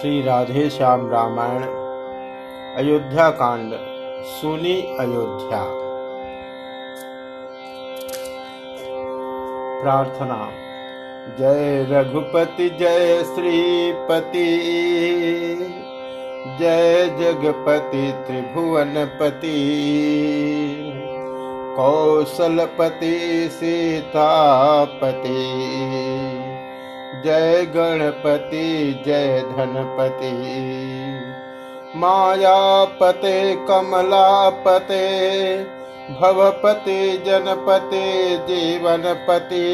श्री राधे श्याम रामायण, अयोध्या कांड, सुनी अयोध्या। प्रार्थना, जय रघुपति, जय श्रीपति, जय जगपति त्रिभुवनपति। कौशलपति सीतापति। जय गणपति, जय धनपति। मायापते, कमलापते, भवपति जनपति, जीवनपति।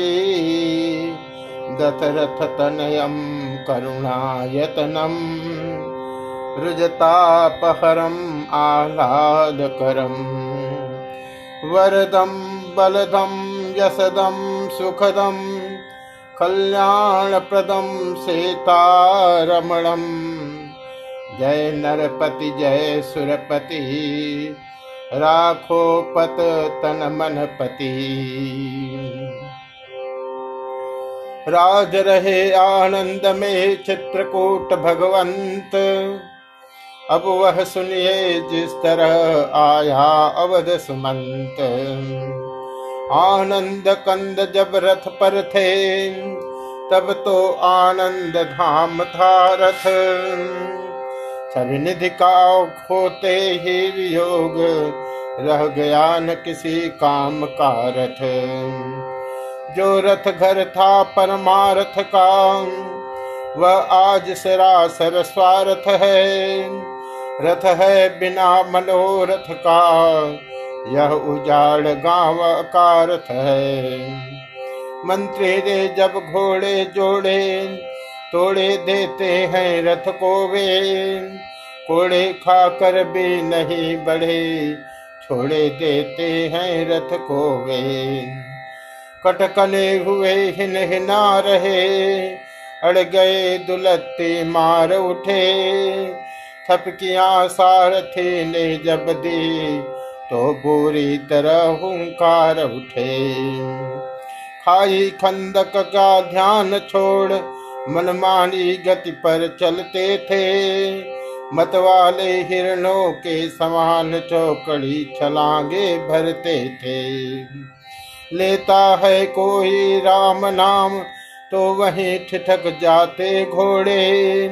दशरथतनयं करुणायतनं रुजतापहरम् आह्लादकरम् वरदं, बलदं, यशदं सुखदम् कल्याणप्रदं सीतारमणम्। जय नरपति, जय सुरपति। राखो पत तन मनपति राज रहे आनंद में चित्रकूट भगवंत। अब वह सुनिए जिस तरह आया अवध सुमंत। आनंद कंद जब रथ पर थे तब तो आनंद धाम था रथ सभी निधि का खोते ही वियोग, रह गया न किसी काम का रथ। जो रथ घर था परमारथ का, वह आज सरासर स्वार्थ है। रथ है बिना मनोरथ का, यह उजाड़ गाँव का रथ है। मंत्री रे जब घोड़े जोड़े, तोड़े देते हैं रथ को वे कोड़े खाकर भी नहीं बढ़े, छोड़े देते हैं रथ को वे कटकने हुए हिन हिना रहे, अड़ गए दुलत्ते मार उठे। थपकियाँ सारथी ने जब दी तो बुरी तरह हुंकार उठे। खाई खंदक का ध्यान छोड़, मनमानी गति पर चलते थे। मतवाले हिरणों के समान चौकड़ी छलांगे भरते थे। लेता है कोई राम नाम तो वहीं ठिठक जाते घोड़े।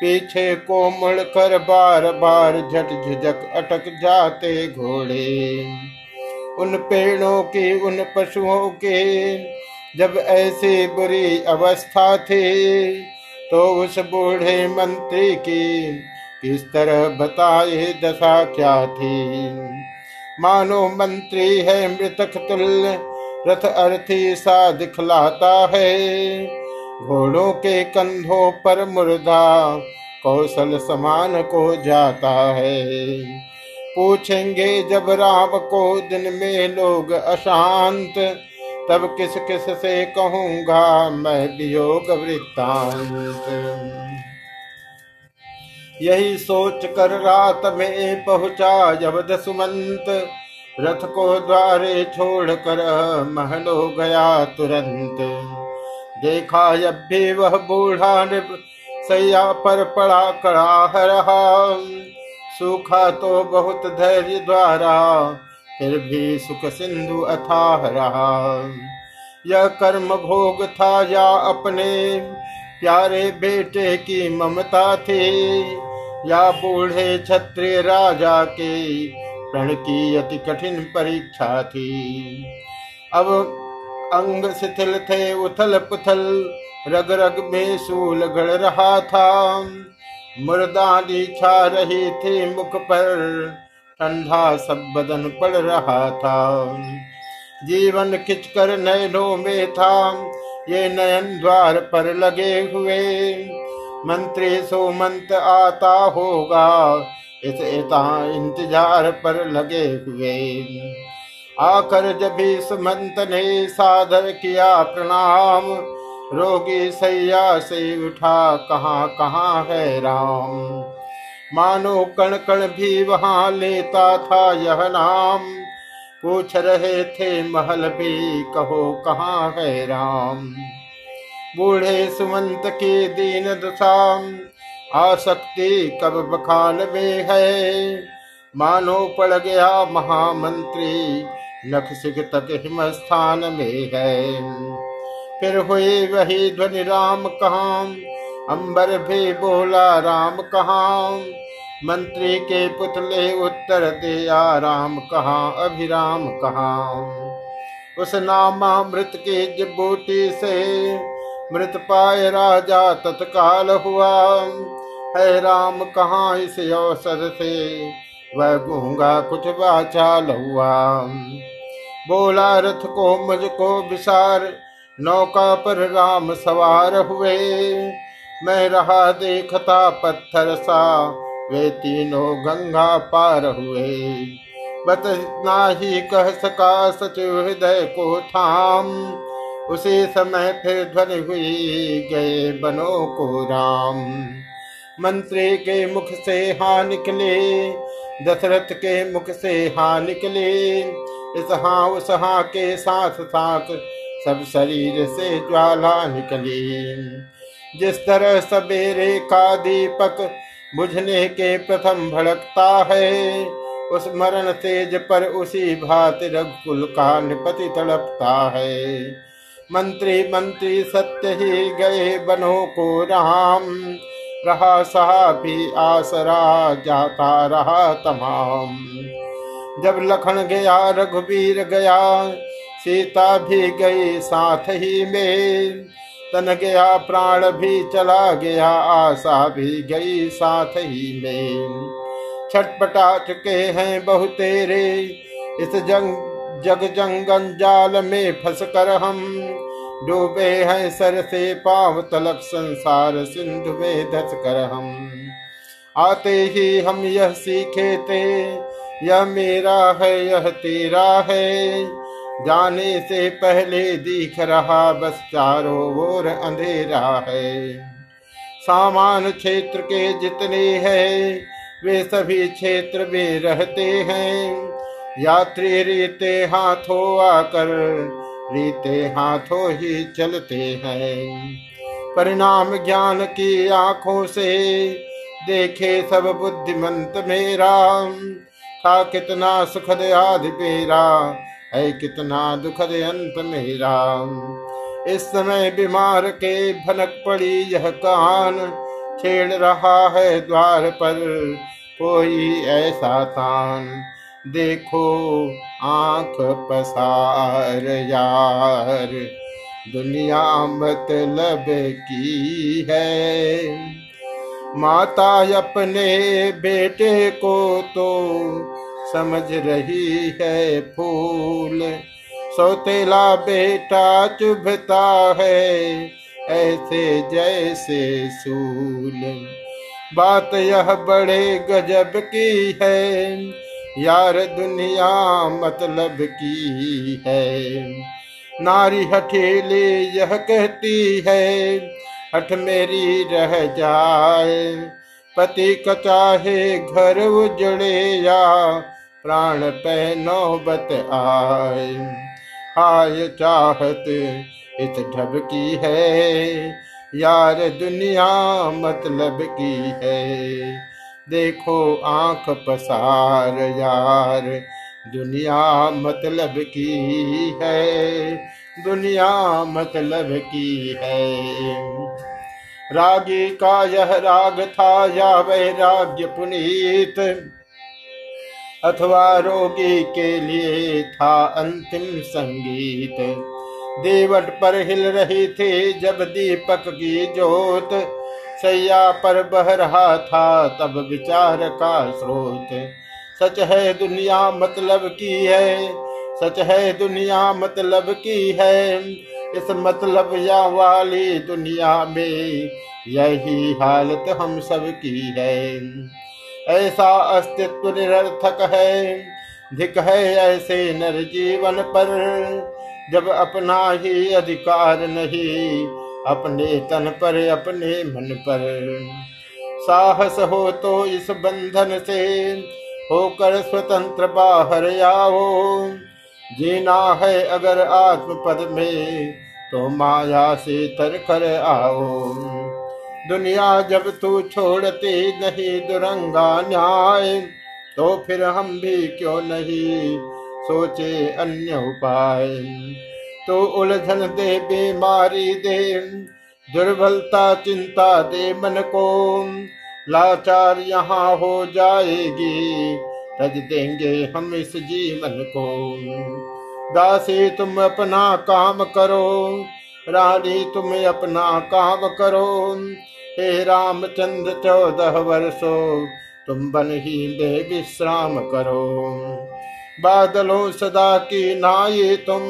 पीछे को मुड़कर बार बार झट झिझक अटक जाते घोड़े। उन पेड़ों की, उन पशुओं के, जब ऐसी बुरी अवस्था थी तो उस बूढ़े मंत्री की किस तरह बताए दशा क्या थी? मानो मंत्री है मृतक तुल्य, रथ अर्थी सा दिखलाता है। घोड़ों के कंधों पर मुर्दा, कौशल समान को जाता है। पूछेंगे जब राम को दिन में लोग अशांत, तब किस किस से कहूँगा, मैं वियोग वृत्तांत। यही सोच कर रात में पहुँचा जब सुमंत। रथ को द्वारे छोड़ कर महलो गया तुरंत। देखा जब भी वह बूढ़ा सैया पर पड़ा कड़ा रहा सूखा तो बहुत धैर्य द्वारा, फिर भी सुख सिंधु अथाह रहा यह कर्म भोग था या अपने? प्यारे बेटे की ममता थी, या बूढ़े क्षत्रिय राजा के प्रण की अति कठिन परीक्षा थी? अब अंग शिथिल थे उथल पुथल रग रग में सूल गड़ रहा था। मुर्दानी छा रही थी मुख पर। ठंडा सब बदन पड़ रहा था। जीवन खिंचकर नयनों में था। ये नयन द्वार पर लगे हुए। मंत्री सोमंत आता होगा। इस इंतज़ार पर लगे हुए। आकर जब सुमंत ने सादर किया प्रणाम रोगी सैया से उठा, कहाँ कहाँ है राम? मानो कण कण भी वहाँ लेता था यह नाम। पूछ रहे थे महल भी, कहो, कहाँ है राम? बूढ़े सुमंत की दीन दशा, आसक्ति कब बखान में है? मानो पड़ गया महामंत्री सिख तक हिमस्थान में है। फिर हुई वही ध्वनि राम कहा? अंबर भी बोला, राम कहा? मंत्री के पुतले उत्तर दिया, राम कहा? अभिराम कहा? उस नामा मृत के जिबूटी से मृत पाए राजा तत्काल हुआ। है राम कहाँ इस अवसर से? वह गूँगा कुछ बाचाल हुआ बोला, रथ को मुझको विसार नौका पर राम सवार हुए। मैं रहा देखता पत्थर सा, वे तीनों गंगा पार हुए। बत ना ही कह सका सच हृदय को थाम। उसी समय फिर ध्वनि हुई, गए बनो को राम। मंत्री के मुख से हा निकले, दशरथ के मुख से हा निकले। इस हा उस हा के साथ साथ सब शरीर से ज्वाला निकली जिस तरह सवेरे का दीपक बुझने के प्रथम भड़कता है, उस मरण तेज पर उसी भांति रघुकुल का निपति तड़पता है। मंत्री मंत्री सत्य ही गए बनो को राम, रहा सहा भी आसरा जाता रहा तमाम। जब लखन गया रघुवीर गया सीता भी गई साथ ही में। तन गया, प्राण भी चला गया, आशा भी गई साथ ही में। छटपटा चुके हैं बहुतेरे इस जंग, जग जंगन जाल में फंस कर हम डूबे हैं सर से पाव तलक संसार सिंधु में धस कर हम। आते ही हम यह सीखे थे यह मेरा है, यह तेरा है। जाने से पहले दिख रहा बस चारों ओर अंधेरा है। सामान क्षेत्र के जितने हैं, वे सभी क्षेत्र में रहते हैं। यात्री रीते हाथों आकर, रीते हाथों ही चलते हैं। परिणाम ज्ञान की आँखों से देखे सब बुद्धिमंत मेरा। था कितना सुखद आदि मेरा है कितना दुखद अंत मेरा। इस समय बीमार के भनक पड़ी यह कान। छेड़ रहा है द्वार पर कोई ऐसा तान। देखो आँख पसार यार, दुनिया मतलब की है। माता अपने बेटे को तो समझ रही है फूल। सौतेला बेटा, चुभता है, ऐसे जैसे सूल। बात यह बड़े गजब की है, यार दुनिया मतलब की है। नारी हठेली यह कहती है, हठ मेरी रह जाए। पति का चाहे घर उजड़े या प्राण पे नौबत आए। हाय चाहत, इस ढब की है। यार दुनिया मतलब की है। देखो आँख पसार, यार दुनिया मतलब की है। दुनिया मतलब की है। रागी का यह राग था, या वैराग्य पुनीत। अथवा रोगी के लिए था अंतिम संगीत। देवट पर हिल रही थी जब दीपक की जोत सैया पर बह रहा था तब विचार का स्रोत। सच है दुनिया मतलब की है? सच है दुनिया मतलब की है? इस मतलब या वाली दुनिया में यही हालत हम सब की है। ऐसा अस्तित्व निरर्थक है। धिक है ऐसे नर जीवन पर। जब अपना ही अधिकार नहीं, अपने तन पर, अपने मन पर। साहस हो तो इस बंधन से होकर स्वतंत्र बाहर आओ। जीना है अगर आत्म पद में तो माया से तर कर आओ। दुनिया जब तू छोड़ते नहीं, दुरंगा न्याय तो फिर हम भी क्यों नहीं? सोचे अन्य उपाय। तो उलझन दे, बीमारी दे, दुर्बलता चिंता दे मन को। लाचार यहाँ हो जाएगी रज देंगे हम इस जीवन को। दासी, तुम अपना काम करो, रानी, तुम अपना काम करो। हे रामचंद्र चौदह वर्षो, तुम बन ही में विश्राम करो। बादलों सदा की नाये तुम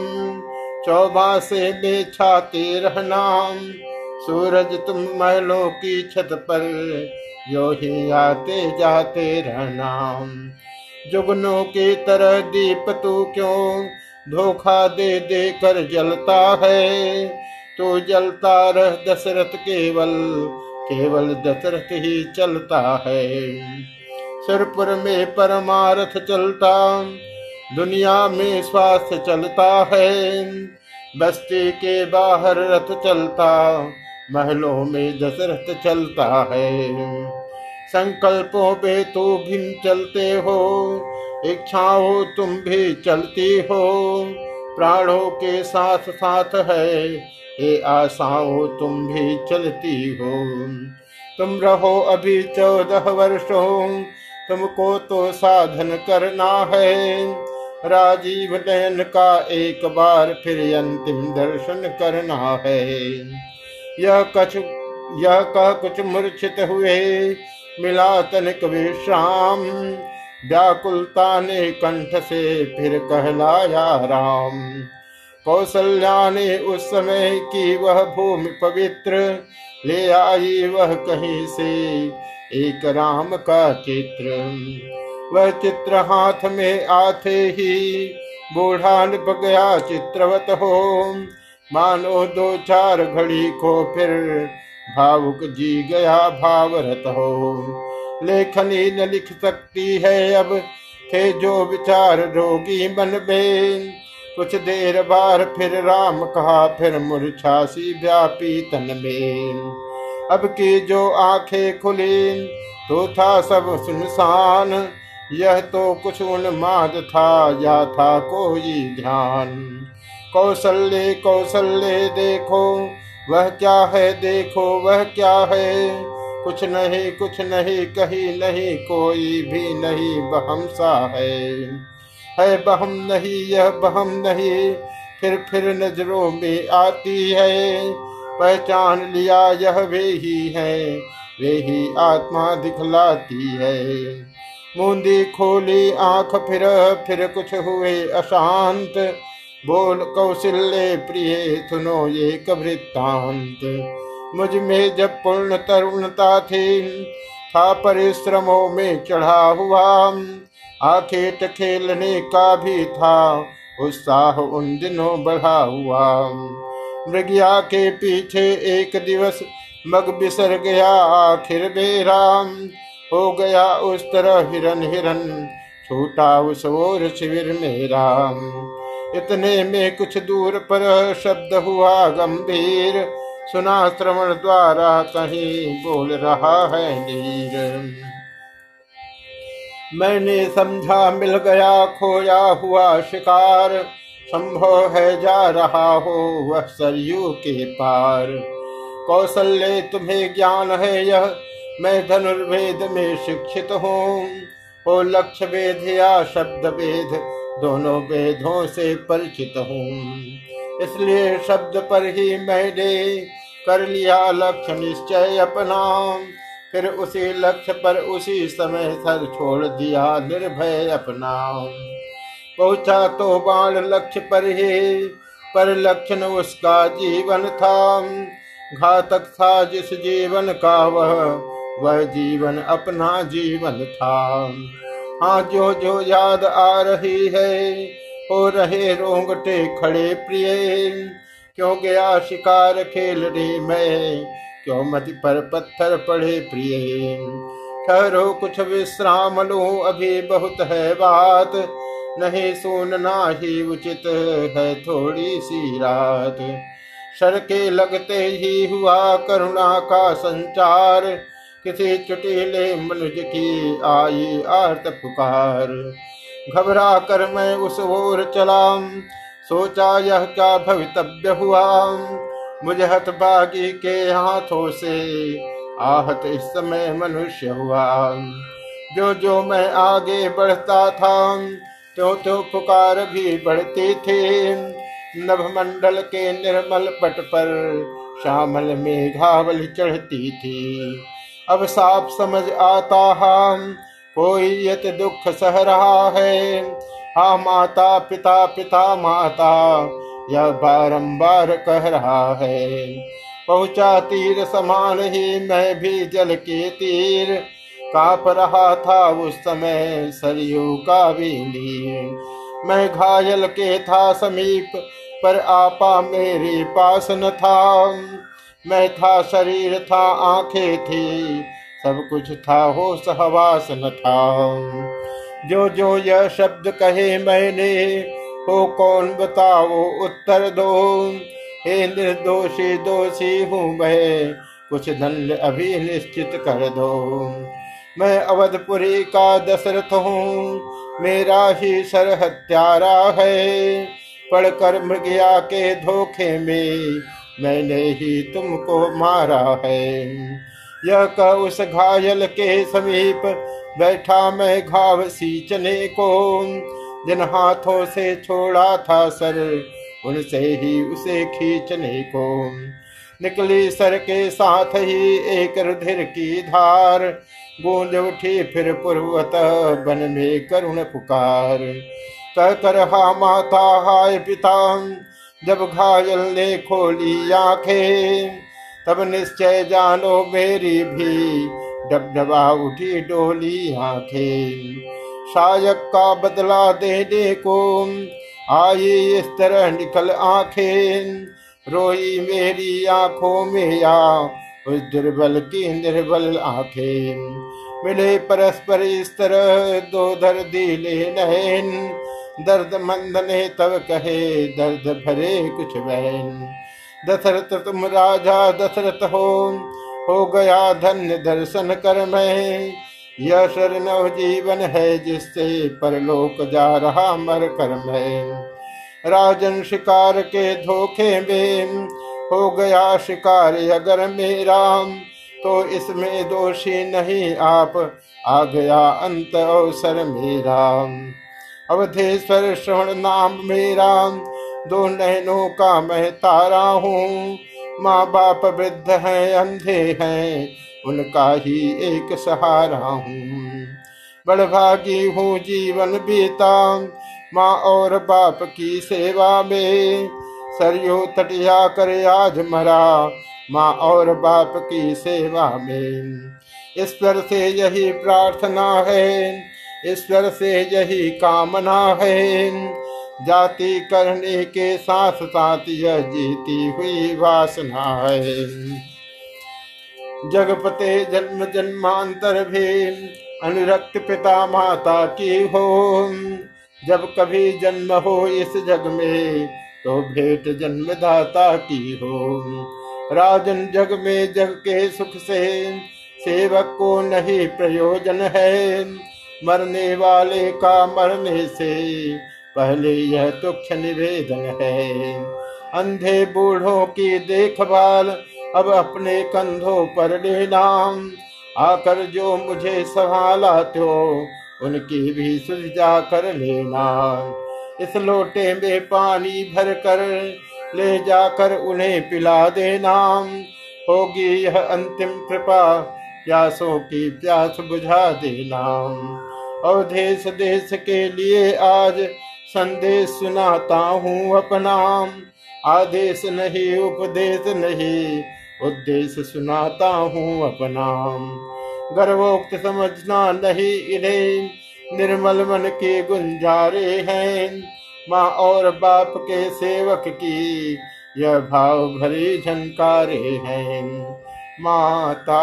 चौबासे में छाते रहना सूरज तुम महलों की छत पर, यो ही आते जाते रहना जुगनों की तरह दीप तू क्यों धोखा दे दे कर जलता है? तो जलता रह दशरथ केवल केवल दशरथ ही चलता है। सुरपुर में परमारथ चलता, दुनिया में स्वास्थ्य चलता है। बस्ती के बाहर रथ चलता, महलों में दशरथ चलता है। संकल्पों पे तो भिन्न चलते हो, इच्छाओं तुम भी चलती हो। प्राणों के साथ साथ है ये आशाओं तुम भी चलती हो। तुम रहो अभी चौदह वर्षों, तुमको तो साधन करना है। राजीव नयन का एक बार फिर अंतिम दर्शन करना है। यह कछ, यह कह कुछ मूर्छित हुए, मिला तनिक विश्राम। व्याकुलता ने कंठ से फिर कहलाया राम। कौशल्या ने उस समय की वह भूमि पवित्र ले आई वह कहीं से? एक राम का चित्र। वह चित्र हाथ में आते ही बूढ़ा निप गया चित्रवत हो। मानो दो चार घड़ी को फिर भावुक जी गया भावरत हो। लेखनी न लिख सकती है अब, थे जो विचार रोगी मन में। कुछ देर बार फिर राम कहा, फिर मूर्छासी व्यापी तन में अब की जो आँखें खुली तो था सब सुनसान। यह तो कुछ उन्माद था, या था कोई ध्यान। कौशल्य कौशल्य देखो, वह क्या है, देखो वह क्या है। कुछ नहीं कुछ नहीं, कहीं नहीं, कोई भी नहीं बहम सा है। है, बहम नहीं, यह बहम नहीं। फिर फिर नज़रों में आती है, पहचान लिया यह वे ही है, वे ही आत्मा दिखलाती है। मूंदी खोली आँख, फिर फिर कुछ हुए अशांत। बोल कौशल्य प्रिय, सुनो ये कवृत्तांत मुझमें जब पूर्ण तरुणता थी, था परिश्रमों में चढ़ा हुआ। आखेट खेलने का भी था। उत्साह उन दिनों बढ़ा हुआ। मृगिया के पीछे एक दिवस मग बिसर गया। आखिर बेराम हो गया उस तरह हिरन हिरन। छूटा उस ओर शिविर में राम इतने में कुछ दूर पर शब्द हुआ गंभीर। सुना श्रवण द्वारा कहीं बोल रहा है नीर। मैंने समझा, मिल गया, खोया हुआ शिकार। संभव है जा रहा हो वह सरयू के पार। कौशल्य तुम्हें ज्ञान है यह, मैं धनुर्वेद में शिक्षित हूँ। ओ लक्ष्य वेद या शब्द वेद, दोनों वेदों से परिचित हूँ। इसलिए शब्द पर ही मैंने कर लिया लक्ष्य निश्चय अपना। फिर उसी लक्ष्य पर उसी समय सर छोड़ दिया निर्भय अपना। पहुँचा तो बाण लक्ष्य पर ही, पर लक्षण उसका जीवन था। घातक था जिस जीवन का वह वह जीवन अपना जीवन था। हाँ जो जो याद आ रही है, हो रहे रोंगटे खड़े प्रिय। क्यों गया शिकार खेल रही मैं? क्यों मत पर पत्थर पड़े प्रिय? ठहरो कुछ विश्राम लो, अभी बहुत है बात। नहीं सुनना ही उचित है थोड़ी सी रात। सर के लगते ही हुआ करुणा का संचार। किसी चुटीले मनुज की आई आर्त पुकार। घबरा कर मैं उस ओर चला। सोचा यह क्या भवितव्य हुआ? मुझे हतभागी के हाथों से आहत इस समय मनुष्य हुआ। जो जो मैं आगे बढ़ता था तो तो पुकार भी बढ़ती थी। नभ मंडल के निर्मल पट पर श्यामल मेघावल चढ़ती थी। अब साफ़ समझ आता हम कोई यत दुख सह रहा है। हा, माता, पिता पिता, माता यह बारंबार कह रहा है, पहुँचा तीर समान ही मैं भी जल के तीर। काप रहा था उस समय सरयू का भी नीर। मैं घायल के था समीप, पर आपा मेरे पास न था। मैं था शरीर, था आँखें थी, सब कुछ था हो सहवास न था। जो जो यह शब्द कहे मैंने हो कौन बताओ उत्तर दो? हे निर्दोषी दोषी हूँ मैं, कुछ दंड अभी निश्चित कर दो। मैं अवधपुरी का दशरथ हूँ, मेरा ही सर हत्यारा है। पढ़कर मृगया के धोखे में मैंने ही तुमको मारा है। यह कह उस घायल के समीप बैठा मैं घाव सींचने को। जिन हाथों से छोड़ा था सर, उनसे ही उसे खींचने को। निकली सर के साथ ही एक रुधिर की धार, गूंज उठी फिर पूर्वत बन में करुण पुकार। कह कर हा माता, हाय पिता, जब घायल ने खोली आँखें, तब निश्चय जानो मेरी भी, डबडबा उठी डोली आँखें। शायक का बदला देने को आई इस तरह निकल आँखें। रोई मेरी आँखों में या उस दुर्बल की निर्बल आँखें। मिले परस्पर इस तरह दो दर्दी नहन दर्द मंद ने तब कहे, दर्द भरे कुछ बहन दशरथ, तुम राजा दशरथ हो। हो गया धन्य दर्शन कर मैं। यह शर नव जीवन है जिससे परलोक जा रहा मर कर मैं राजन शिकार के धोखे में हो गया शिकार अगर मेरा तो इसमें दोषी नहीं आप। आ गया अंत अवसर मेरा। अवधेश्वर श्रवण नाम मेरा, दो नैनों का मैं तारा हूँ। माँ बाप वृद्ध हैं, अंधे हैं उनका ही एक सहारा हूँ। बड़भागी हूँ जीवन बीता। माँ और बाप की सेवा में सरयू तटिया कर आज मरा। माँ और बाप की सेवा में ईश्वर से यही प्रार्थना है। ईश्वर से यही कामना है। जाति करने के साथ साथ यह जीती हुई वासना है। जगपते जन्म जन्मांतर भी अनुरक्त पिता माता की हो जब कभी जन्म हो इस जग में तो भेंट जन्मदाता की हो राजन जग में जग के सुख से, सेवक को नहीं प्रयोजन है। मरने वाले का मरने से, पहले यह तुक्ष निवेदन है। अंधे बूढ़ों की देखभाल अब अपने कंधों पर लेना आकर जो मुझे संभाला तो उनकी भी सुलझा कर लेना। इस लोटे में पानी भर कर ले जाकर उन्हें पिला देना। होगी यह अंतिम कृपा, प्यासों की प्यास बुझा देना। और देश देश के लिए आज संदेश सुनाता हूँ अपना। आदेश नहीं, उपदेश नहीं उद्देश्य सुनाता हूँ अपना गर्वोक्त समझना नहीं इन्हें। निर्मल मन के गुंजारे हैं। माँ और बाप के सेवक की यह भाव भरी झंकारे हैं। माता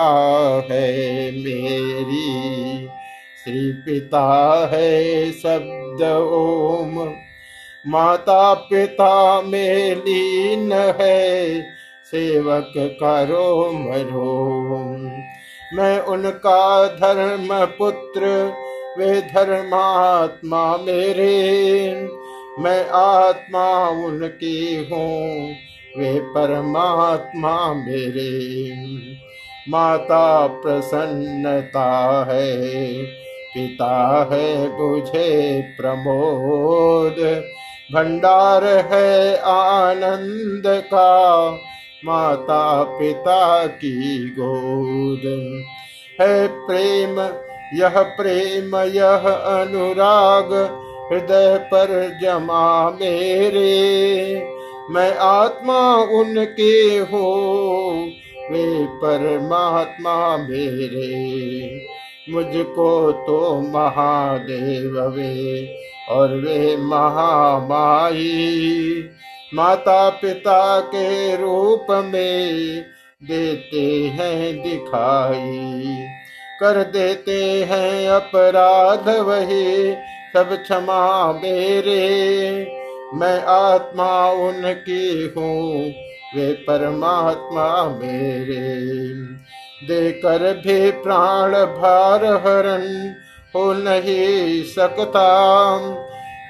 है मेरी, श्री पिता है शब्द ओम। माता पिता में लीन है। सेवक करो मरो। मैं उनका धर्म पुत्र वे धर्मात्मा मेरे। मैं आत्मा उनकी हूँ, वे परमात्मा मेरे। माता प्रसन्नता है, पिता है बुझे प्रमोद। भंडार है आनंद का माता पिता की गोद। है प्रेम, यह प्रेम, यह अनुराग, हृदय पर जमा मेरे। मैं आत्मा उनके हो, वे परमात्मा मेरे। मुझको तो महादेव वे, और वे महामाई। माता पिता के रूप में देते हैं दिखाई। कर देते हैं अपराध वही, सब क्षमा मेरे। मैं आत्मा उनकी हूँ, वे परमात्मा मेरे। देकर भी प्राण भार हरण हो नहीं सकता।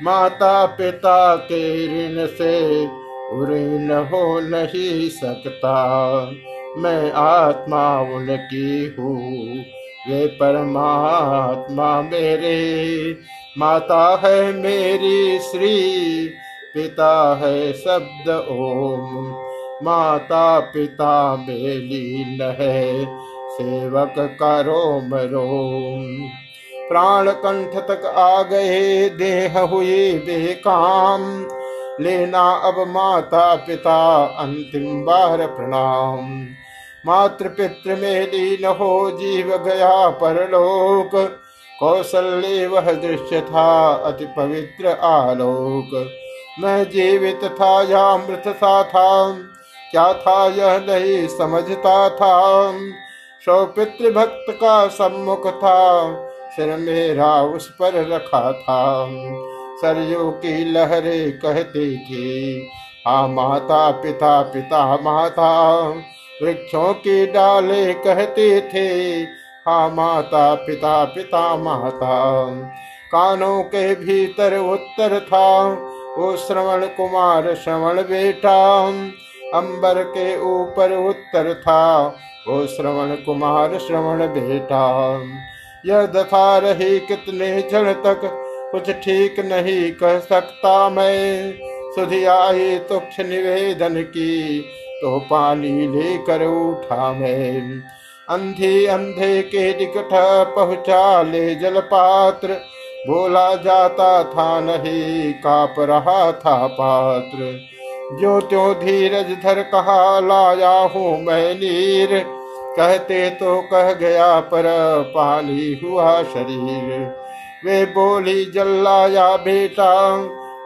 माता पिता के ऋण से ऋण हो नहीं सकता। मैं आत्मा उनकी हूँ वे परमात्मा मेरे। माता है मेरी श्री, पिता है शब्द ओम। माता पिता मेली है, सेवक करो मरो। प्राण कंठ तक आ गए, देह हुए बेकाम। लेना अब माता पिता अंतिम बार प्रणाम। मातृ पितृ में लीन हो जीव गया परलोक। कौशल्य वह दृश्य था अति पवित्र आलोक। मैं जीवित था या मृत सा था। क्या था यह नहीं समझता था। सौ पितृभक्त का सम्मुख था। सिर मेरा उस पर रखा था। सरयू की लहरे कहती थी हा माता, पिता पिता, माता, वृक्षों की डाले कहते थे। हा माता, पिता पिता, माता, कानों के भीतर उत्तर था। वो श्रवण कुमार, श्रवण बेटा, अंबर के ऊपर उत्तर था। वो श्रवण कुमार, श्रवण बेटा यह दशा रही कितने क्षण तक? कुछ ठीक नहीं कह सकता मैं। सुधी आई तुक्ष निवेदन की तो पानी लेकर उठा मैं। अंधी अंधे के निकट पहुँचा ले जल पात्र बोला जाता था नहीं, काप रहा था पात्र। जो त्यों धीरज धर कहा लाया हूँ मैं नीर। कहते तो कह गया, पर पानी हुआ शरीर। वे बोली, जल्लाया बेटा,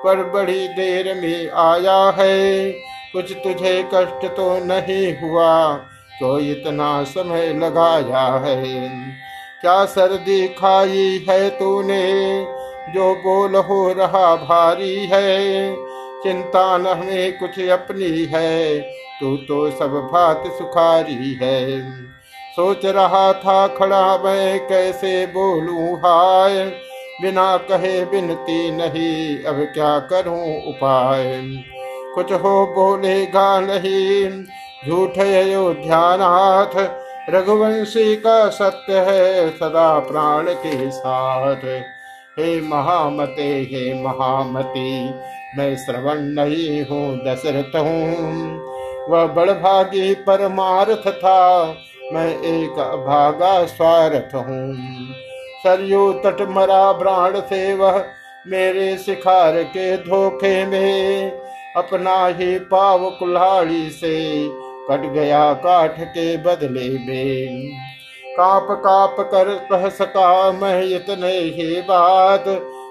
पर बड़ी देर में आया है। कुछ तुझे कष्ट तो नहीं हुआ तो इतना समय लगाया है। क्या सर्दी खाई है तूने, जो बोल हो रहा भारी है? चिंता न हमें कुछ अपनी है। तू तो सब भात सुखारी है। सोच रहा था खड़ा मैं कैसे बोलूँ हाय। बिना कहे बिनती नहीं, अब क्या करूँ उपाय। कुछ हो बोलेगा नहीं, झूठ अयोध्यानाथ रघुवंशी का सत्य है सदा प्राण के साथ। हे महामते, हे महामती, मैं श्रवण नहीं हूँ, दशरथ हूँ। वह बड़भागी परमार्थ था, मैं एक भागा स्वार्थ हूँ। सरयू तट मरा प्राण से वह मेरे शिखार के धोखे में अपना ही पाव कुल्हाड़ी से कट गया काठ के बदले में। काप काप कर कह सका मैं इतने ही बात।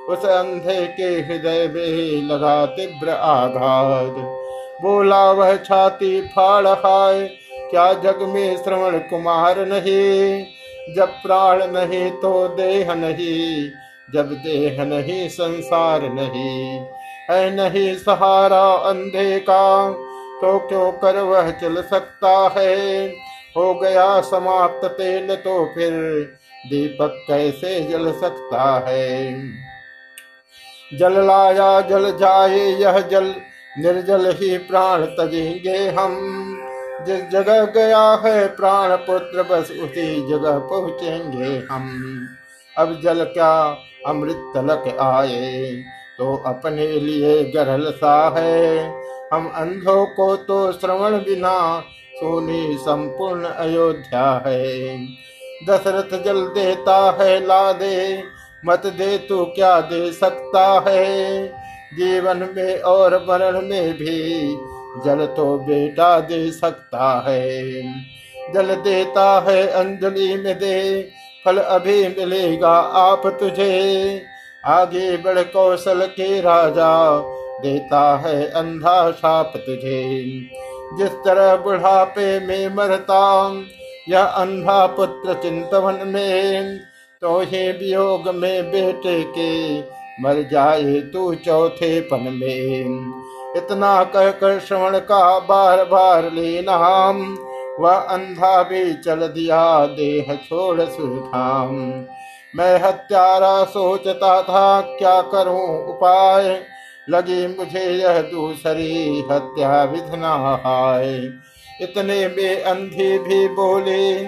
उस अंधे के हृदय में लगा तीव्र आघात। बोला वह छाती फाड़ हाय, क्या जग में श्रवण कुमार नहीं? जब प्राण नहीं तो देह नहीं, जब देह नहीं संसार नहीं। है नहीं सहारा अंधे का तो क्यों कर वह चल सकता है? हो गया समाप्त तेल तो फिर दीपक कैसे जल सकता है? जल लाया, जल जाए, यह जल निर्जल ही प्राण तजेंगे हम। जिस जगह गया है प्राण पुत्र, बस उसी जगह पहुँचेंगे हम। अब जल क्या अमृत तलक आए तो अपने लिए गरल सा है। हम अंधों को तो श्रवण बिना सोनी संपूर्ण अयोध्या है। दशरथ जल देता है ला दे मत दे तू क्या दे सकता है? जीवन में और मरण में भी जल तो बेटा दे सकता है। जल देता है अंजलि में दे, फल अभी मिलेगा आप तुझे। आगे बढ़ कौशल के राजा, देता है अंधा साप तुझे। जिस तरह बुढ़ापे में मरता यह अंधा पुत्र चिंतवन में तो ही वियोग में बेटे के मर जाए तू चौथे पन में। इतना कहकर श्रवण का बार बार लेना, वह अंधा भी चल दिया देह छोड़ सुधाम। मैं हत्यारा सोचता था, क्या करूँ उपाय? लगी मुझे यह दूसरी हत्या विधना हाय। इतने में अंधी भी बोले,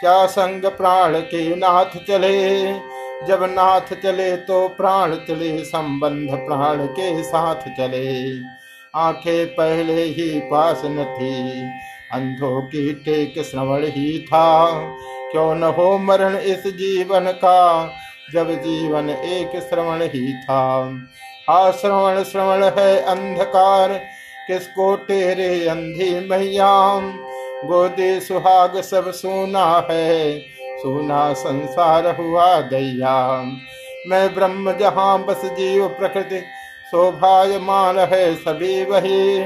क्या संग प्राण के नाथ चले? जब नाथ चले तो प्राण चले, संबंध प्राण के साथ चले। आँखें पहले ही पास न थी, अंधों की टेक श्रवण ही था। क्यों न हो मरण इस जीवन का, जब जीवन एक श्रवण ही था। आ श्रवण श्रवण है अंधकार किसको तेरे अंधी मैयाम? गोदे सुहाग सब सोना है, सोना संसार हुआ दैया मैं ब्रह्म जहाँ बस जीव प्रकृति, शोभायमान है सभी वही।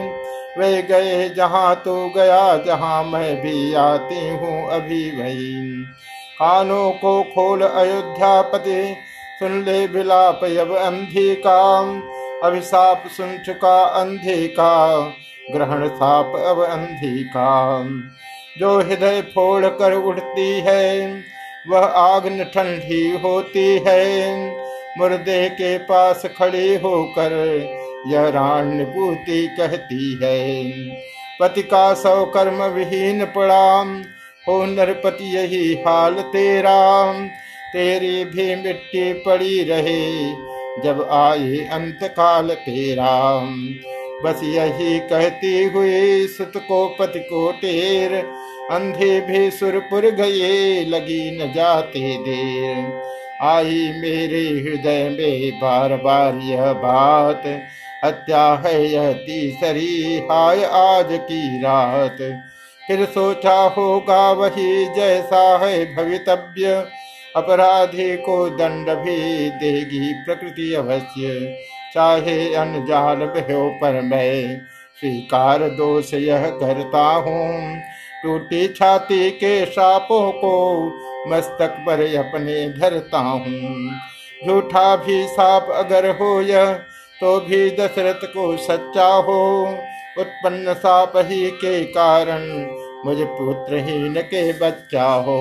वे गए जहाँ तो गया, जहाँ मैं भी आती हूँ अभी वही। कानों को खोल अयोध्यापति सुन ले बिलाप अब अंधी का अभिशाप सुन चुका अंधे का ग्रहण साप अब अंधी का जो हृदय फोड़ कर उठती है, वह आग ठंडी होती है। मुर्दे के पास खड़ी होकर यह राण्यभूति कहती है। पति का सौ कर्म विहीन पड़ा, हो नरपति यही हाल तेरा। तेरी भी मिट्टी पड़ी रहे, जब आए अंत काल राम। बस यही कहती हुई सुत को पति को टेर, अंधे भी सुरपुर गए, लगी न जाते देर। आई मेरे हृदय में बार बार यह बात, हत्या है यह तीसरी, हाय आज की रात। फिर सोचा होगा वही जैसा है भवितव्य अपराधी को दंड भी देगी प्रकृति अवश्य। चाहे अनजान हो पर मैं, स्वीकार दोष यह करता हूँ। टूटी छाती के सापों को मस्तक पर अपने धरता हूँ। झूठा भी साप अगर हो यह तो भी दशरथ को सच्चा हो। उत्पन्न साप ही के कारण मुझे पुत्रहीन के बच्चा हो।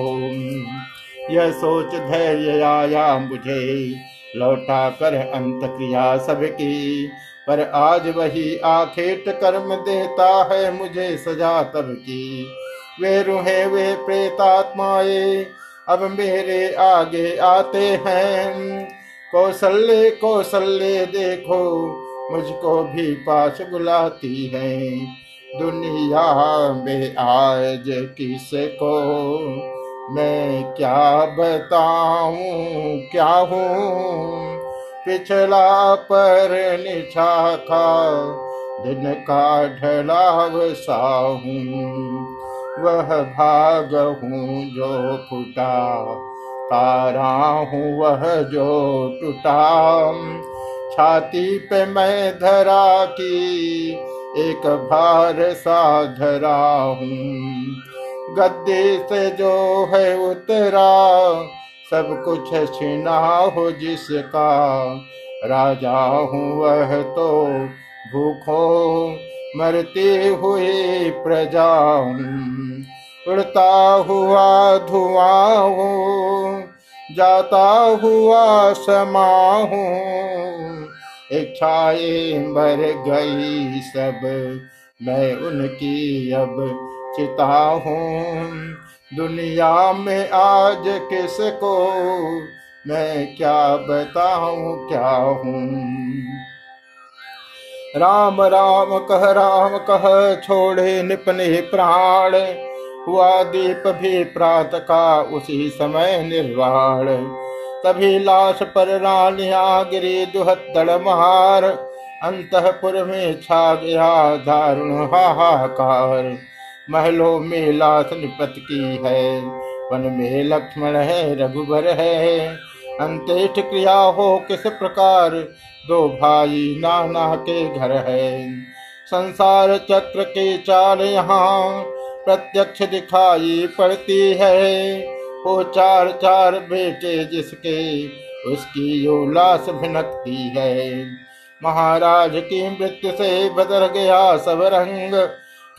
यह सोच धैर्य आया मुझे। लौटा कर अंत क्रिया सबकी पर आज वही आखेट कर्म देता है मुझे सजा तब की वे रूहे, वे प्रेतात्माए, अब मेरे आगे आते हैं। कौशल्य कौशल्य देखो, मुझको भी पास बुलाती है। दुनिया में आज किसको मैं क्या बताऊँ, क्या हूँ? पिछला पर निशाखा दिन का ढलाव सा हूँ। वह भाग हूँ जो फुटा, तारा हूँ वह जो टूटा। छाती पे मैं धरा की एक भार सा धरा हूँ। गद्दे से जो है उतरा, सब कुछ छिना हो जिसका। राजा हूँ वह तो भूखो, मरते हुए प्रजा उड़ता हुआ धुआँ हूँ, जाता हुआ समा हूँ। इच्छाएँ भर गई सब, मैं उनकी अब चिता हूँ। दुनिया में आज किसको मैं क्या बताऊँ, क्या हूँ? राम राम कह राम कह, छोड़े निपने प्राण। हुआ दीप भी प्रात का उसी समय निर्वाण। तभी लाश पर रानिया गिरी दुहत्तड़ महार अंतपुर में छा गया दारुण हाहाकार। महलों में लाश निपत की है। वन में लक्ष्मण है, रघुबर है। अंत्येष्ट क्रिया हो किस प्रकार? दो भाई नाना के घर है। संसार चक्र के चाल यहाँ प्रत्यक्ष दिखाई पड़ती है। वो चार चार बेटे जिसके, उसकी लाश भिनकती है। महाराज की मृत्यु से बदल गया सब रंग।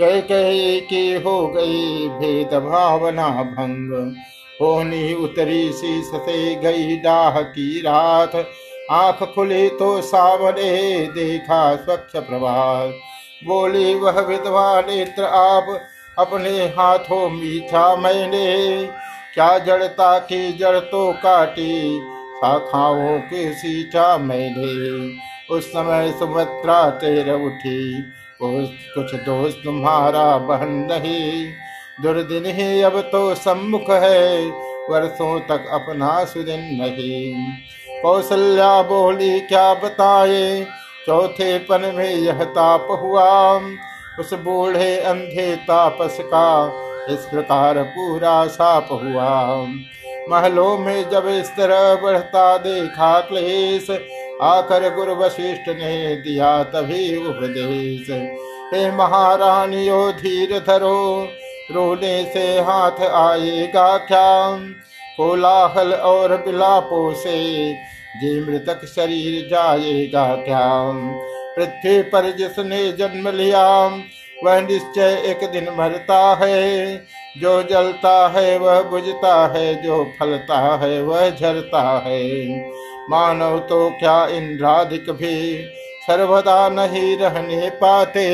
कह कह की हो गई भेद भावना भंग। होनी उतरी सी ससे गई डाह की रात। आँख खुली तो सामने देखा स्वच्छ प्रभात। बोली, वह विधवा नेत्र आप अपने हाथों मीठा मैंने। क्या जड़ता की जड़ तो काटी, शाखाओं के सींचा मैंने। उस समय सुभद्रा तेर उठी कुछ दोस्त तुम्हारा बहन नहीं। दुर्दिन ही अब तो सम्मुख है, वर्षों तक अपना सुदिन नहीं। कौशल्या बोली, क्या बताए? चौथे पन में यह ताप हुआ। उस बूढ़े अंधे तापस का इस प्रकार पूरा साप हुआ। महलों में जब इस तरह बढ़ता देखा क्लेश आकर गुरु वशिष्ठ ने दिया तभी उपदेश। हे महारानियो धीर धरो, रोने से हाथ आएगा क्या? कोलाहल और बिलापों से जी मृतक शरीर जाएगा क्या? पृथ्वी पर जिसने जन्म लिया, वह निश्चय एक दिन मरता है। जो जलता है, वह बुझता है, जो फलता है, वह झरता है। मानव तो क्या इंद्राधिक भी सर्वदा नहीं रहने पाते।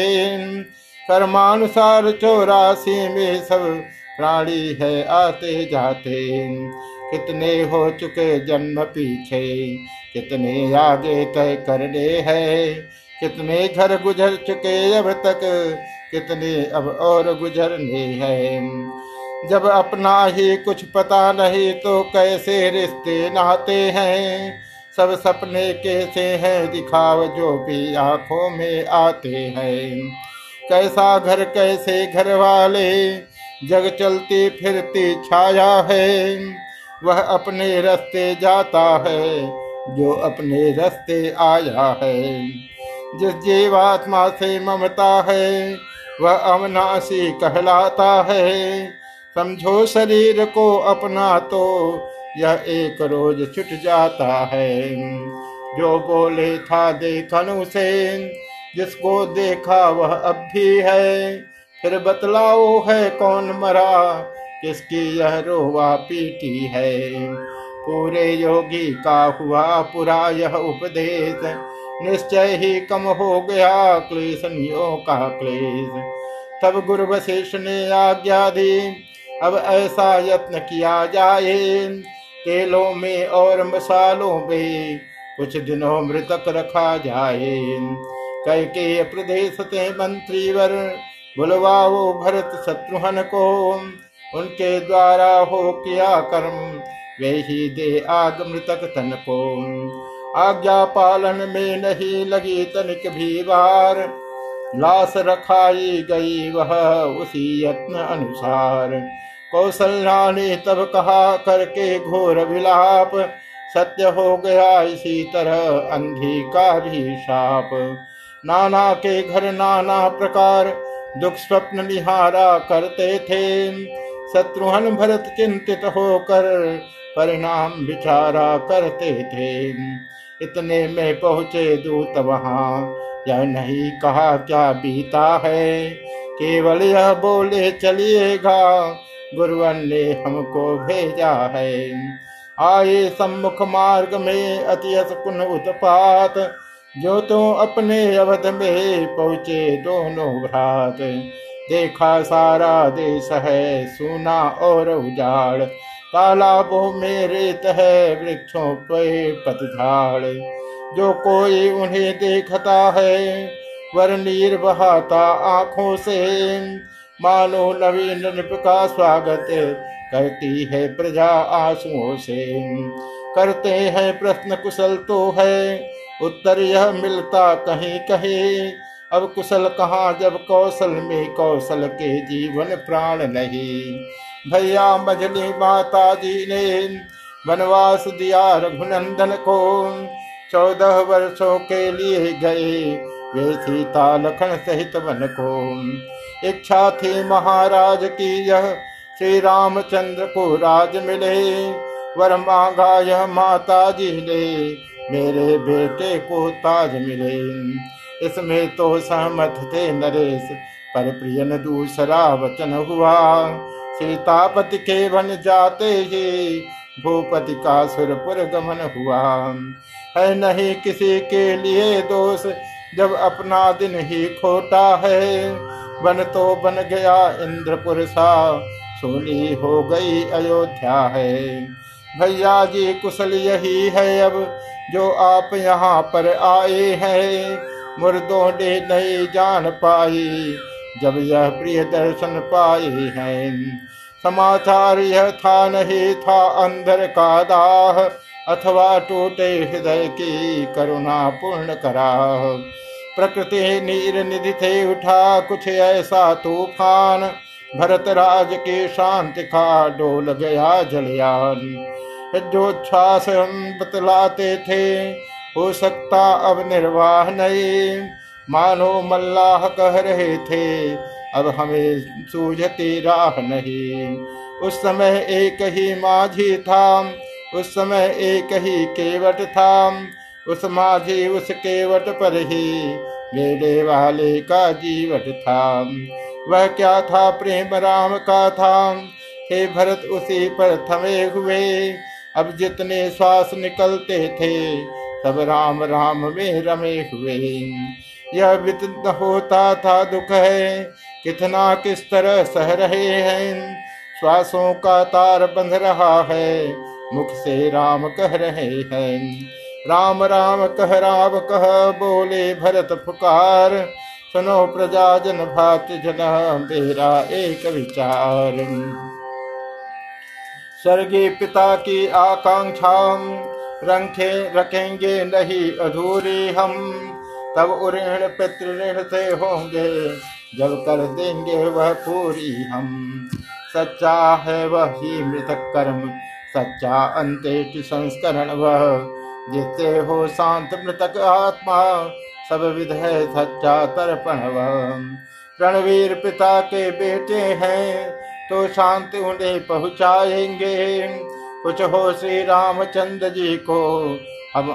कर्मानुसार चौरासी में सब प्राणी है, आते जाते। कितने हो चुके जन्म पीछे, कितने आगे तय करने हैं। कितने घर गुजर चुके अब तक, कितने अब और गुजरने हैं। जब अपना ही कुछ पता नहीं तो कैसे रिश्ते नाते हैं? सब सपने कैसे हैं दिखाव जो भी आँखों में आते हैं। कैसा घर, कैसे घर वाले, जग चलती फिरती छाया है। वह अपने रास्ते जाता है, जो अपने रास्ते आया है। जिस जीवात्मा से ममता है, वह अवनाशी कहलाता है। समझो शरीर को अपना तो यह एक रोज छुट जाता है। जो बोले था देखन उसे, जिसको देखा वह अब भी है। फिर बतलाओ है कौन मरा, किसकी यह रोवा पीटी है। पूरे योगी का हुआ पूरा यह उपदेश। निश्चय ही कम हो गया क्लेशनियों का क्लेश। तब गुरु वशिष्ठ ने आज्ञा दी, अब ऐसा यत्न किया जाए। तेलों में और मसालों में कुछ दिनों मृतक रखा जाए। कह के प्रदेश से मंत्री वर, बुलवाओ भरत शत्रुहन को। उनके द्वारा हो किया कर्म, वे ही दे आग मृतक तन को। आज्ञा पालन में नहीं लगी तनिक भी बार लाश रखाई गई वह उसी यत्न अनुसार। कौशल्या ने तब कहा करके घोर विलाप। सत्य हो गया इसी तरह अंधी का भी शाप। नाना के घर नाना प्रकार दुख स्वप्न निहारा करते थे। शत्रुहन भरत चिंतित होकर परिणाम विचारा करते थे। इतने में पहुँचे दूत वहाँ। यह नहीं कहा क्या बीता है। केवल यह बोले चलिएगा। गुरुवन ने हमको भेजा है। आए सम्मुख मार्ग में अति कुन उत्पात, जो तो अपने अवध में पहुँचे दोनों भ्रात देखा सारा देश है, सुना और उजाड़, तालाबों में रेत है, वृक्षों पे पतझाड़। जो कोई उन्हें देखता है वर नीर बहाता आँखों से मानो नवीन नृप का स्वागत करती है प्रजा आंसुओं से। करते हैं प्रश्न कुशल तो है, उत्तर यह मिलता कहीं कहीं। अब कुशल कहाँ, जब कौशल में कौशल के जीवन प्राण नहीं। भैया मझली माता जी ने वनवास दिया रघुनंदन को। चौदह वर्षों के लिए गए वे सीता लखन सहित वन को। इच्छा थी महाराज की यह। श्री रामचंद्र को राज मिले वर मांगा यह माता जी ने। मेरे बेटे को ताज मिले, इसमें तो सहमत थे नरेश, पर प्रियन दूसरा वचन हुआ। सीतापति के वन जाते ही भूपति का सुरपुर गमन हुआ। है नहीं किसी के लिए दोष, जब अपना दिन ही खोटा है बन तो बन गया इंद्रपुर सा सोनी हो गई अयोध्या है। भैया जी, कुशल यही है अब, जो आप यहाँ पर आए हैं। मुर्दों ने नहीं जान पाई, जब यह प्रिय दर्शन पाए हैं। समाचार यह था नहीं था अंदर का दाह, अथवा टूटे हृदय की करुणा पूर्ण करा। प्रकृति नीर निधि थे उठा कुछ ऐसा तूफ़ान। भरत राज के शांति का डोल गया जलयान। युद्धोच्छ्वास बतलाते थे, हो सकता अब निर्वाह नहीं। मानो मल्लाह कह रहे थे, अब हमें सूझती राह नहीं। उस समय एक ही माझी था, उस समय एक ही केवट था। उस माझी उसके वट पर ही मेरे वाले का जीवट था। वह क्या था प्रेम राम का था? हे भरत, उसी पर थमे हुए। अब जितने श्वास निकलते थे, सब राम राम में रमे हुए। यह वितन होता था दुख है, कितना किस तरह सह रहे हैं। श्वासों का तार बंध रहा है, मुख से राम कह रहे हैं। राम राम कह राम कह, बोले भरत पुकार। सुनो प्रजा जन भात जन मेरा एक विचार। स्वर्गीय पिता की आकांक्षा रखे रखेंगे नहीं अधूरी हम। तब उऋण पितृण से होंगे, जब कर देंगे वह पूरी हम। सच्चा है वही मृतक कर्म, सच्चा अंत्येष्टि संस्करण वह। जिससे हो शांत मृतक आत्मा, सब विध है सच्चा तर्पण रणवीर पिता के बेटे हैं तो शांति उन्हें पहुँचाएँगे। कुछ हो श्री रामचंद्र जी को, अब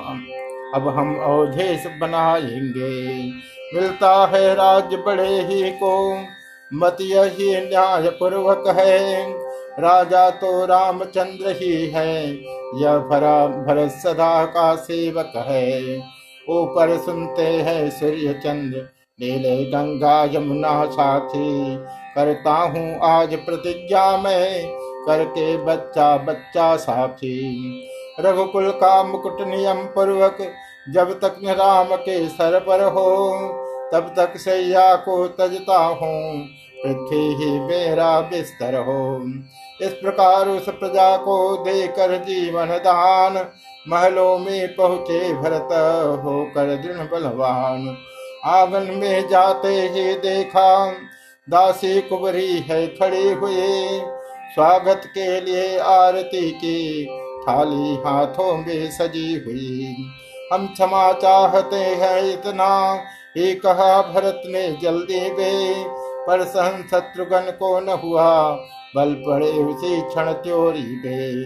अब हम अवधेश बनाएँगे। मिलता है राज्य बड़े ही को, मत यही न्याय पूर्वक है। राजा तो रामचंद्र ही है। यह भरा, भरत सदा का सेवक है। ऊपर सुनते हैं सूर्य चंद्र नीले गंगा यमुना साथी। करता हूँ आज प्रतिज्ञा में करके बच्चा बच्चा साथी। रघुकुल का मुकुट नियम पूर्वक जब तक राम के सर पर हो, तब तक सैया को तजता हूँ। पृथ्वी ही मेरा बिस्तर हो। इस प्रकार उस प्रजा को देकर जीवन दान महलों में पहुँचे भरत होकर दृढ़ बलवान। आँगन में जाते ही देखा, दासी कुबरी है खड़ी हुई स्वागत के लिए आरती की थाली हाथों में सजी हुई। हम क्षमा चाहते हैं इतना, ही कहा भरत ने जल्दी बे पर सहन शत्रुघ्न को न हुआ। बल पड़े उसी क्षण त्योरी बे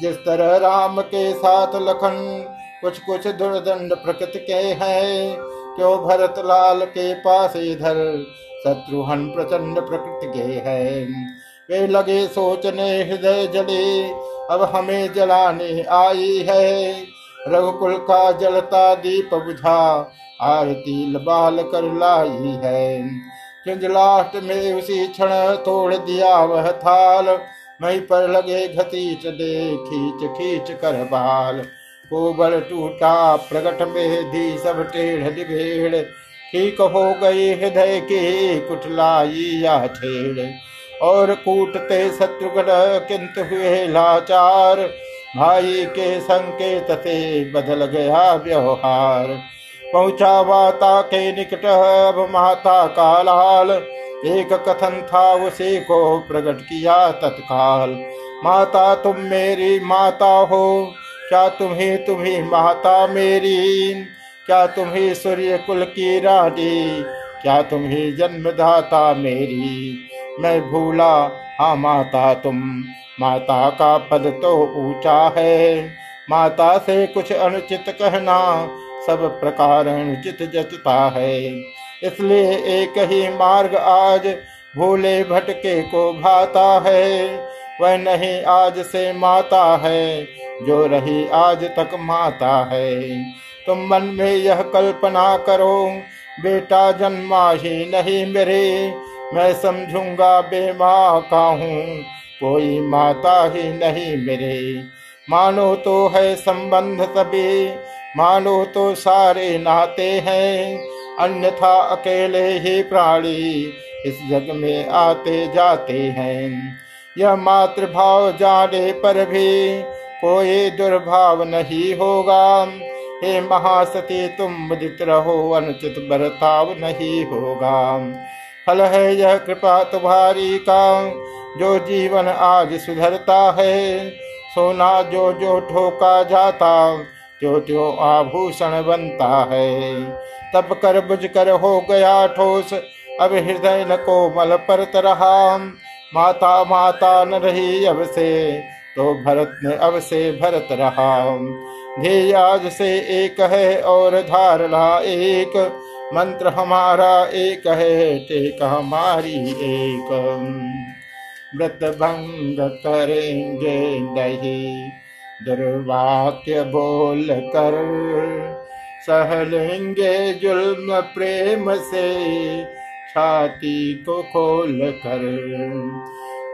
जिस तरह राम के साथ लखन, कुछ कुछ दुर्दंड प्रकृति के हैं। क्यों भरत लाल के पास इधर शत्रुहन प्रचंड प्रकृति के हैं। वे लगे सोचने हृदय जले, अब हमें जलाने आई है। रघुकुल का जलता दीप बुझा, आरती बाल कर लाई है। चिंजलाष्ट में उसी क्षण तोड़ दिया वह थाल। मई पर लगे घतीच दे, खींच खींच कर बाल। कोबल टूटा, प्रगट में धी सब टेढ़ दिभेड़ ठीक हो गई हृदय की कुटलाई या छेड़। और कूटते शत्रुघ्न किंतु हुए लाचार। भाई के संकेत से बदल गया व्यवहार। पहुँचा वाता के निकट अब माता का लाल। एक कथन था उसे को प्रकट किया तत्काल। माता, तुम मेरी माता हो। क्या तुम्ही तुम्ही माता मेरी? क्या तुम्ही सूर्य कुल की रानी? क्या तुम्ही जन्मदाता मेरी? मैं भूला हाँ माता तुम। माता का पद तो ऊँचा है। माता से कुछ अनुचित कहना सब प्रकार अनुचित जचता है। इसलिए एक ही मार्ग आज भूले भटके को भाता है। वह नहीं आज से माता है, जो रही आज तक माता है। तुम मन में यह कल्पना करो, बेटा जन्मा ही नहीं मेरे। मैं समझूँगा बेमा का हूँ, कोई माता ही नहीं मेरे। मानो तो है संबंध सभी मानो तो सारे नाते हैं, अन्यथा अकेले ही प्राणी इस जग में आते जाते हैं। यह मातृभाव जाने पर भी कोई दुर्भाव नहीं होगा। हे महासती, तुम मुदित रहो, अनुचित बर्ताव नहीं होगा। फल है यह कृपा तुम्हारी का, जो जीवन आज सुधरता है। सोना जो जो ठोका जाता त्यो त्यो आभूषण बनता है? तब कर बुझ कर हो गया ठोस। अब हृदय न कोमल परत रहा। माता माता न रही अब से तो भरत ने अब से भरत रहा। ध्येय आज से एक है और धारणा एक। मंत्र हमारा एक है, टेक हमारी एक। व्रत भंग करेंगे नहीं। दुर्वाक्य बोल कर सहलेंगे जुल्म प्रेम से, छाती को खोल कर।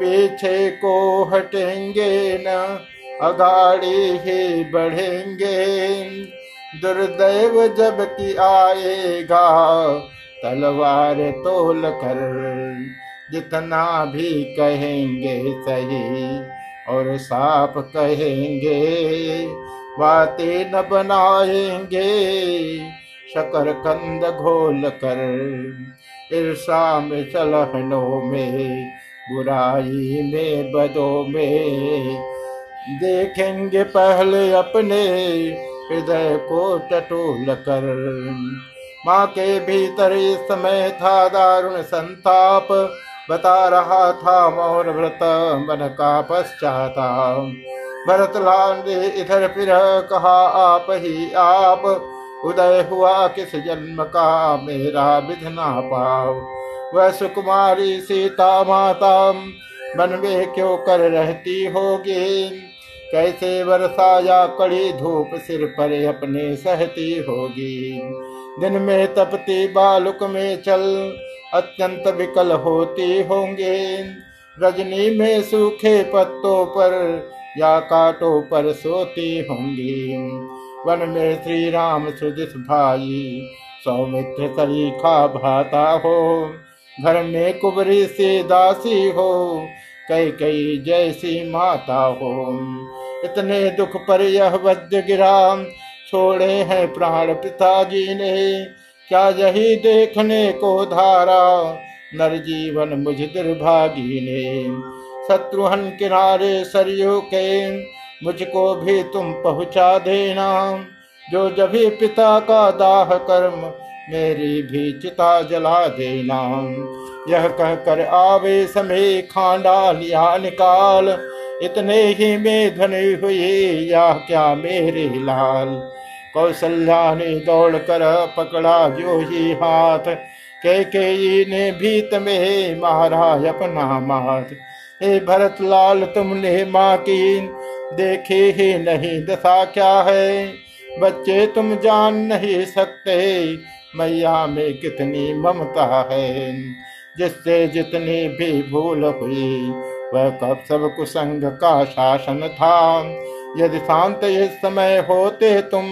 पीछे को हटेंगे न, अगाड़ी ही बढ़ेंगे। दुर्दैव जब की आएगा, तलवार तोल कर। जितना भी कहेंगे सही और साफ़ कहेंगे, बातें न बनाएँगे। शकर कंद घोल कर ईर्षा में चलहनों में, बुराई में बदों में। देखेंगे पहले अपने हृदय को टटोल कर। माँ के भीतर इस समय था दारुण संताप बता रहा था मौन व्रत, मन का पश्चाता। भरत लाल ने इधर फिर कहा, आप ही आप, उदय हुआ किस जन्म का मेरा विधना पाओ। वह सुकुमारी सीता माता, मन में क्यों कर रहती होगी? कैसे वर्षा या कड़ी धूप सिर पर अपने सहती होगी? दिन में तपती बालुक में चल अत्यंत विकल होती होंगे। रजनी में सूखे पत्तों पर या कांटों पर सोती होंगी। वन में श्री राम सुदिस भाई, सौमित्र सरीखा भाता हो। घर में कुबरी से दासी हो, कई कई जैसी माता हो। इतने दुख पर यह वज्र गिरा, छोड़े हैं प्राण पिताजी ने। क्या यही देखने को धारा? नर जीवन मुझ दुर्भागी ने शत्रुहन किनारे सरयू के, मुझको भी तुम पहुँचा देना। जो जभी पिता का दाह कर्म, मेरी भी चिता जला देना। यह कहकर आवे समय खांडा लिया निकाल। इतने ही में धनी हुई, या क्या मेरे लाल? कौशल्या ने दौड़ कर पकड़ा जो ही हाथ। के के ने भी तुम्हें मारा अपना माथ। हे भरत लाल तुमने माँ की देखे ही नहीं, दशा क्या है? बच्चे तुम जान नहीं सकते, मैया में कितनी ममता है। जिससे जितनी भी भूल हुई, वह कब सब कुसंग का शासन था। यदि शांत इस समय होते तुम,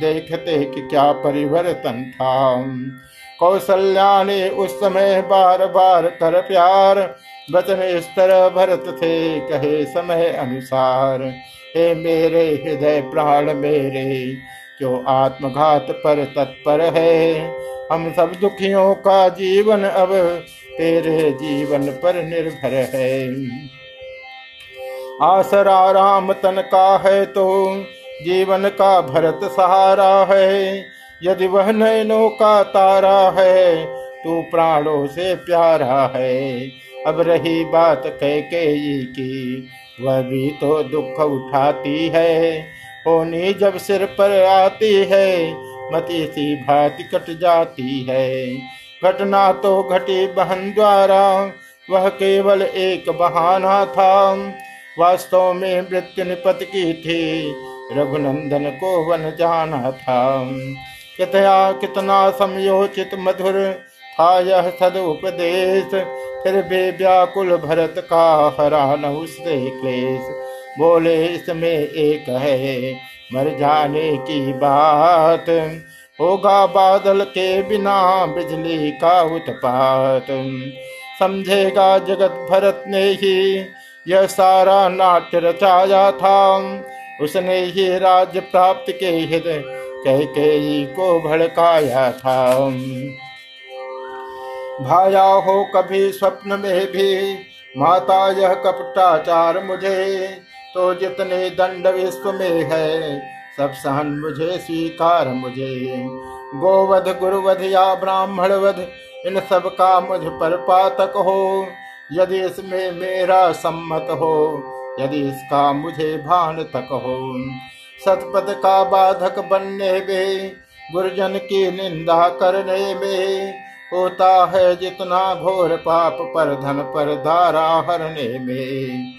देखते कि क्या परिवर्तन था। कौशल्या ने उस समय बार बार कर प्यार, वचन इस तरह भरत थे, कहे समय अनुसार, हे मेरे हृदय प्राण मेरे जो आत्मघात पर तत्पर है? हम सब दुखियों का जीवन अब तेरे जीवन पर निर्भर है। आसरा राम तन का है तो जीवन का भरत सहारा है। यदि वह नयनों का तारा है, तू प्राणों से प्यारा है। अब रही बात कह के की वह भी तो दुख उठाती है। होनी जब सिर पर आती है, मती सी भांति कट जाती है। घटना तो घटी बहन द्वारा, वह केवल एक बहाना था। वास्तव में मृत्यु निपत की थी। रघुनंदन को वन जाना था। कितया कितना समयोचित मधुर था यह सदुपदेश। फिर भी व्याकुल भरत का हरा न उससे क्लेश। बोले, इसमें एक है, मर जाने की बात। होगा बादल के बिना बिजली का उत्पात। समझेगा जगत भरत ने ही यह सारा नाट्य रचाया था उसने ही राज्य प्राप्त के हित कह के को भड़काया था। भाया हो कभी स्वप्न में भी, माता यह कपटाचार मुझे तो जितने दंड विश्व में है, सब सहन मुझे स्वीकार मुझे। गोवध, गुरुवध या ब्राह्मण वध इन सब का मुझ पर पातक हो यदि इसमें मेरा सम्मत हो, यदि इसका मुझे भान तक हो, सतपद का बाधक बनने में, गुरजन की निंदा करने में, होता है जितना घोर पाप पर धन पर धारा हरने में।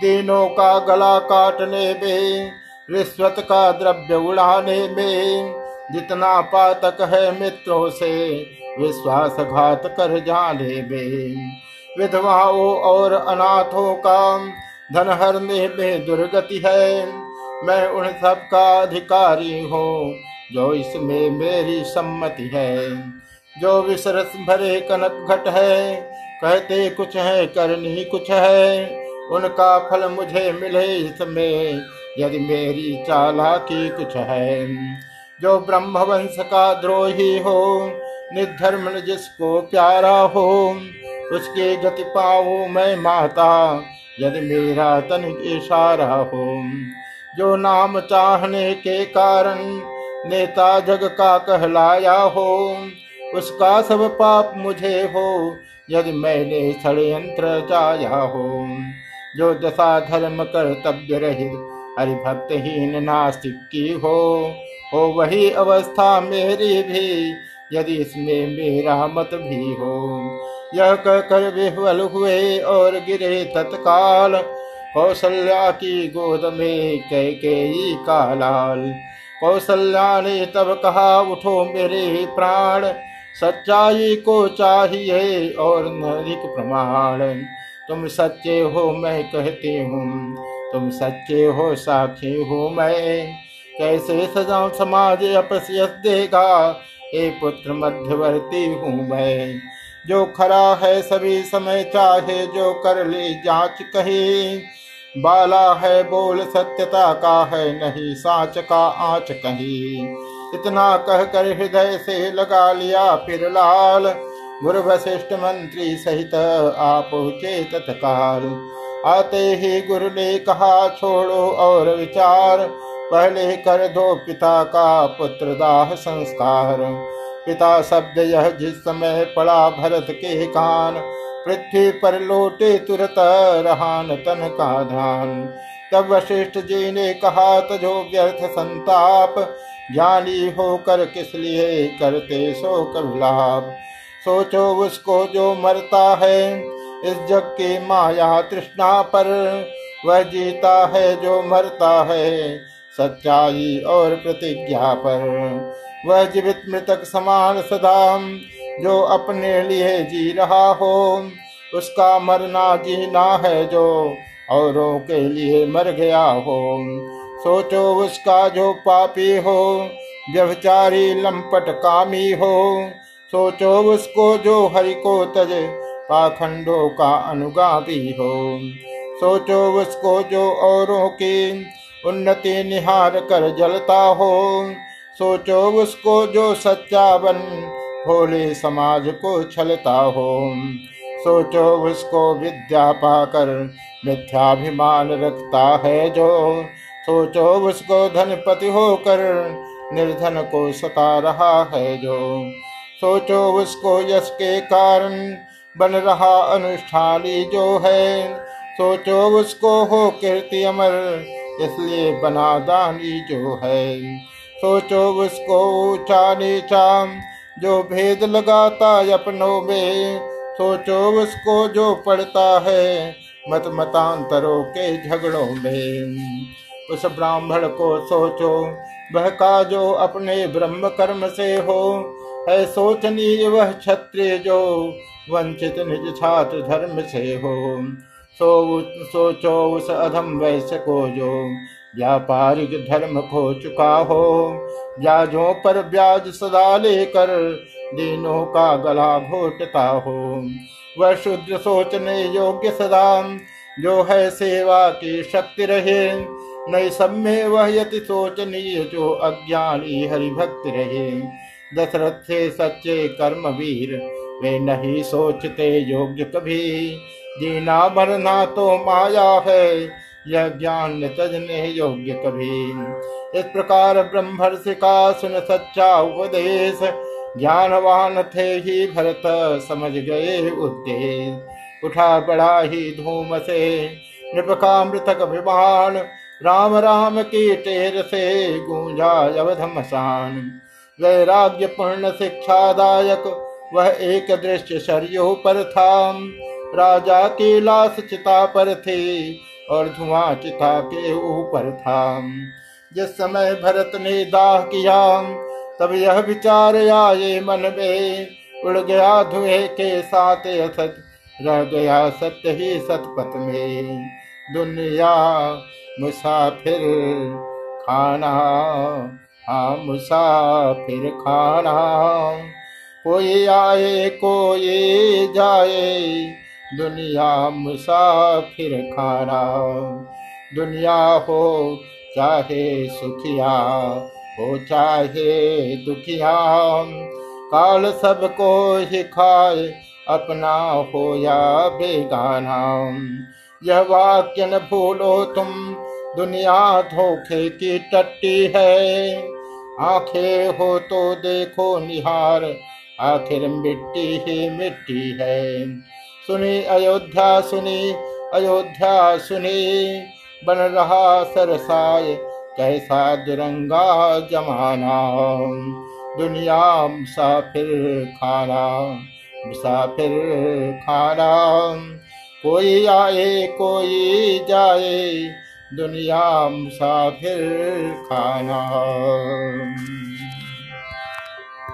दीनों का गला काटने में, रिश्वत का द्रव्य उड़ाने में, जितना पातक है मित्रों से, विश्वासघात कर जाने में। विधवाओं और अनाथों का धन हरने में दुर्गति है। मैं उन सब का अधिकारी हूँ, जो इसमें मेरी सम्मति है। जो विसरस भरे कनक घट है, कहते कुछ है, करनी कुछ है। उनका फल मुझे मिले इसमें, यदि मेरी चालाकी कुछ है। जो ब्रह्म वंश का द्रोही हो निर्धर्म जिसको प्यारा हो उसके गति पाऊ मैं माता, यदि मेरा तन इशारा हो। जो नाम चाहने के कारण नेता जग का कहलाया हो, उसका सब पाप मुझे हो, यदि मैंने षडयंत्र चाया हो। जो दशा धर्म कर्तव्य रहित हरिभक्तहीन नास्तिक की हो हो वही अवस्था मेरी भी, यदि इसमें मेरा मत भी हो। यह कहकर विह्वल हुए और गिरे तत्काल। कौशल्या की गोद में कह के का लाल कौशल्या ने तब कहा, उठो मेरे प्राण, सच्चाई को चाहिए और नरिक प्रमाण। तुम सच्चे हो, मैं कहती हूँ। तुम सच्चे हो, साक्षी हो मैं। कैसे सजा समाज अपस्यस देगा? हे पुत्र मध्यवर्ती हूँ मैं। जो खरा है सभी समय चाहे जो कर ले जाँच कही। बाला है बोल सत्यता का है, नहीं साच का आँच कही। इतना कहकर हृदय से लगा लिया फिर लाल। गुरु वशिष्ठ मंत्री सहित आप पहुँचे तत्काल आते ही गुरु ने कहा, छोड़ो और विचार। पहले कर दो पिता का पुत्र दाह संस्कार। पिता शब्द यह जिस समय पड़ा भरत के कान, पृथ्वी पर लोटे तुरत रहान तन का ध्यान। तब वशिष्ठ जी ने कहा तजो व्यर्थ संताप, ज्ञानी होकर किस लिए करते सो कविलाप सोचो उसको जो मरता है, इस जग की माया तृष्णा पर वह जीता है जो मरता है, सच्चाई और प्रतिज्ञा पर। वह जीवित मृतक समान सदा, जो अपने लिए जी रहा हो, उसका मरना जीना है जो औरों के लिए मर गया हो। सोचो उसका जो पापी हो व्यवचारी लंपट कामी हो। सोचो उसको जो हरि को तजे पाखंडों का अनुगामी हो। सोचो उसको जो औरों की उन्नति निहार कर जलता हो। सोचो उसको जो सच्चा बन, भोले समाज को छलता हो। सोचो उसको विद्या पाकर, मिथ्याभिमान रखता है जो। सोचो उसको धनपति होकर, निर्धन को सता रहा है जो। सोचो उसको यश के कारण, बन रहा अनुष्ठानी जो है। सोचो उसको हो कीर्ति अमर, इसलिए बना दानी जो है। सोचो उसको ऊँचा नीचा, जो भेद लगाता अपनों में। सोचो उसको जो पड़ता है मत मतांतरों के झगड़ों में। उस ब्राह्मण को सोचो, वह का जो अपने ब्रह्म कर्म से हो, है सोचनीय वह क्षत्रिय जो वंचित निज छात्र धर्म से हो। सो सोचो उस अधम वैश्य को जो व्यापारिक धर्म खो चुका हो। ब्याजों पर ब्याज सदा लेकर दिनों का गला घोटता हो। वह शुद्ध सोचने योग्य सदा, जो है सेवा की शक्ति रहे। नई सब में वह यति सोचनीय, जो अज्ञानी हरिभक्त रहे। दशरथ से सच्चे कर्म वीर वे नहीं सोचते योग्य कभी। जीना मरना तो माया है यह ज्ञान तजने योग्य कभी इस प्रकार ब्रह्मर्षि का सुन सच्चा उपदेश। ज्ञानवान थे ही भरत समझ गए उद्देश। उठा पड़ा ही धूम से नृप का मृतक विमान राम राम की टेर से गूंजा अवधमसान। वैराग्य पूर्ण शिक्षादायक वह एक दृश्य सरयू पर था। राजा की लाश चिता पर थी। और धुआँ चिता के ऊपर था जिस समय भरत ने दाह किया। तब यह विचार आए मन में। उड़ गया धुएँ के साथ असत रह गया सत्य ही सतपथ में। दुनिया, मुसाफिर, खाना। हाँ मुसाफिर, खाना। कोई आए, कोई जाए। दुनिया मुसाफिर खाना दुनिया हो चाहे सुखिया, हो चाहे दुखिया। काल सबको ही खाए अपना हो या बेगाना। यह वाक्य न भूलो तुम, दुनिया धोखे की टट्टी है। आँखें हो तो देखो निहार, आखिर मिट्टी ही मिट्टी है। सुनी अयोध्या सुनी अयोध्या सुनी। बन रहा सरसाय, कैसा दुरंगा जमाना। दुनिया मुसाफिर खाना मुसाफिर खाना। कोई आए, कोई जाए, दुनिया मुसाफिर खाना।